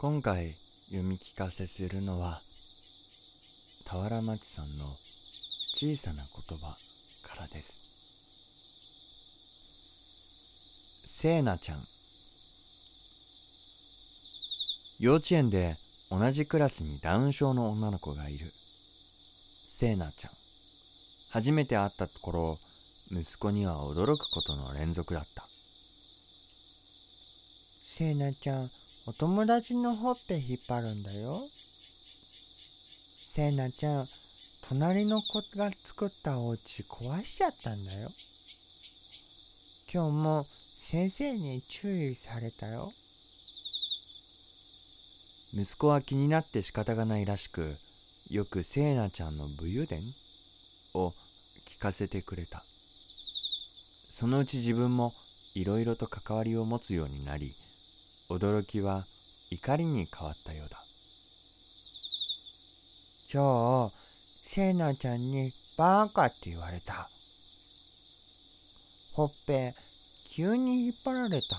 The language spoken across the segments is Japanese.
今回読み聞かせするのは俵町さんの小さな言葉からです。せいなちゃん。幼稚園で同じクラスにダウン症の女の子がいる。せいなちゃん。初めて会った頃息子には驚くことの連続だった。せいなちゃんお友達のほっぺ引っ張るんだよ。せいなちゃん隣の子が作ったお家壊しちゃったんだよ。今日も先生に注意されたよ。息子は気になって仕方がないらしくよくせいなちゃんの武勇伝を聞かせてくれた。そのうち自分もいろいろと関わりを持つようになり驚きは怒りに変わったようだ。今日せいなちゃんにバーカって言われた。ほっぺ急に引っ張られた。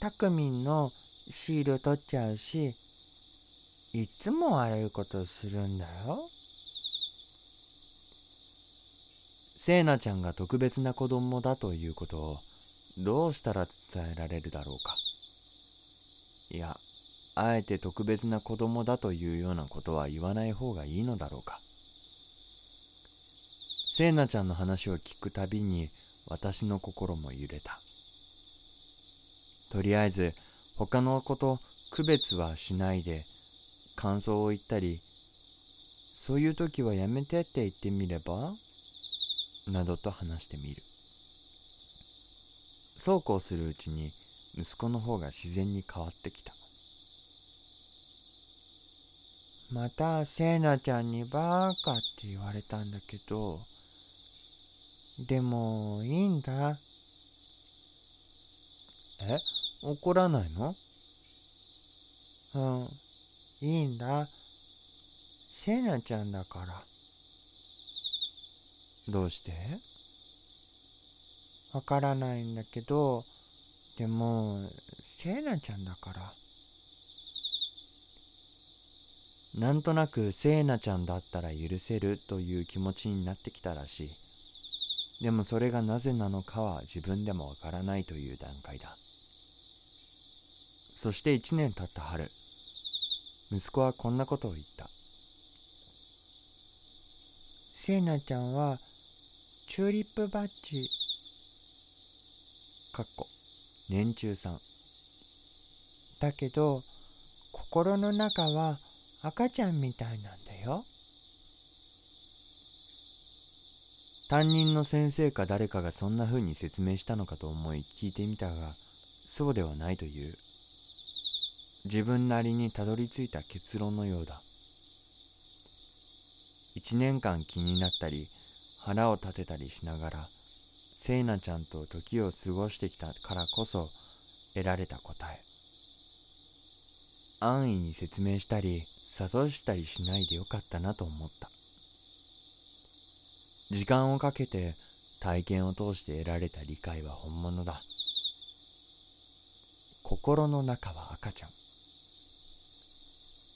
たくみんのシール取っちゃうしいっつも悪いことするんだよ。せいなちゃんが特別な子供だということをどうしたら伝えられるだろうか。いやあえて特別な子供だというようなことは言わない方がいいのだろうか。せいなちゃんの話を聞くたびに私の心も揺れた。とりあえず他の子と区別はしないで感想を言ったりそういう時はやめてって言ってみればなどと話してみる。そうこうするうちに息子の方が自然に変わってきた。またせいなちゃんにバーカって言われたんだけどでもいいんだ。え？怒らないの？うん。いいんだ。せいなちゃんだから。どうして？わからないんだけどでもせいなちゃんだから。なんとなくせいなちゃんだったら許せるという気持ちになってきたらしい。でもそれがなぜなのかは自分でもわからないという段階だ。そして一年経った春息子はこんなことを言った。せいなちゃんはチューリップバッジかっこ年中さん。だけど心の中は赤ちゃんみたいなんだよ。担任の先生か誰かがそんな風に説明したのかと思い聞いてみたがそうではないという。自分なりにたどり着いた結論のようだ。一年間気になったり腹を立てたりしながらせいなちゃんと時を過ごしてきたからこそ得られた答え。安易に説明したり諭したりしないでよかったなと思った。時間をかけて体験を通して得られた理解は本物だ。心の中は赤ちゃん。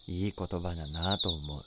いい言葉だなぁと思う。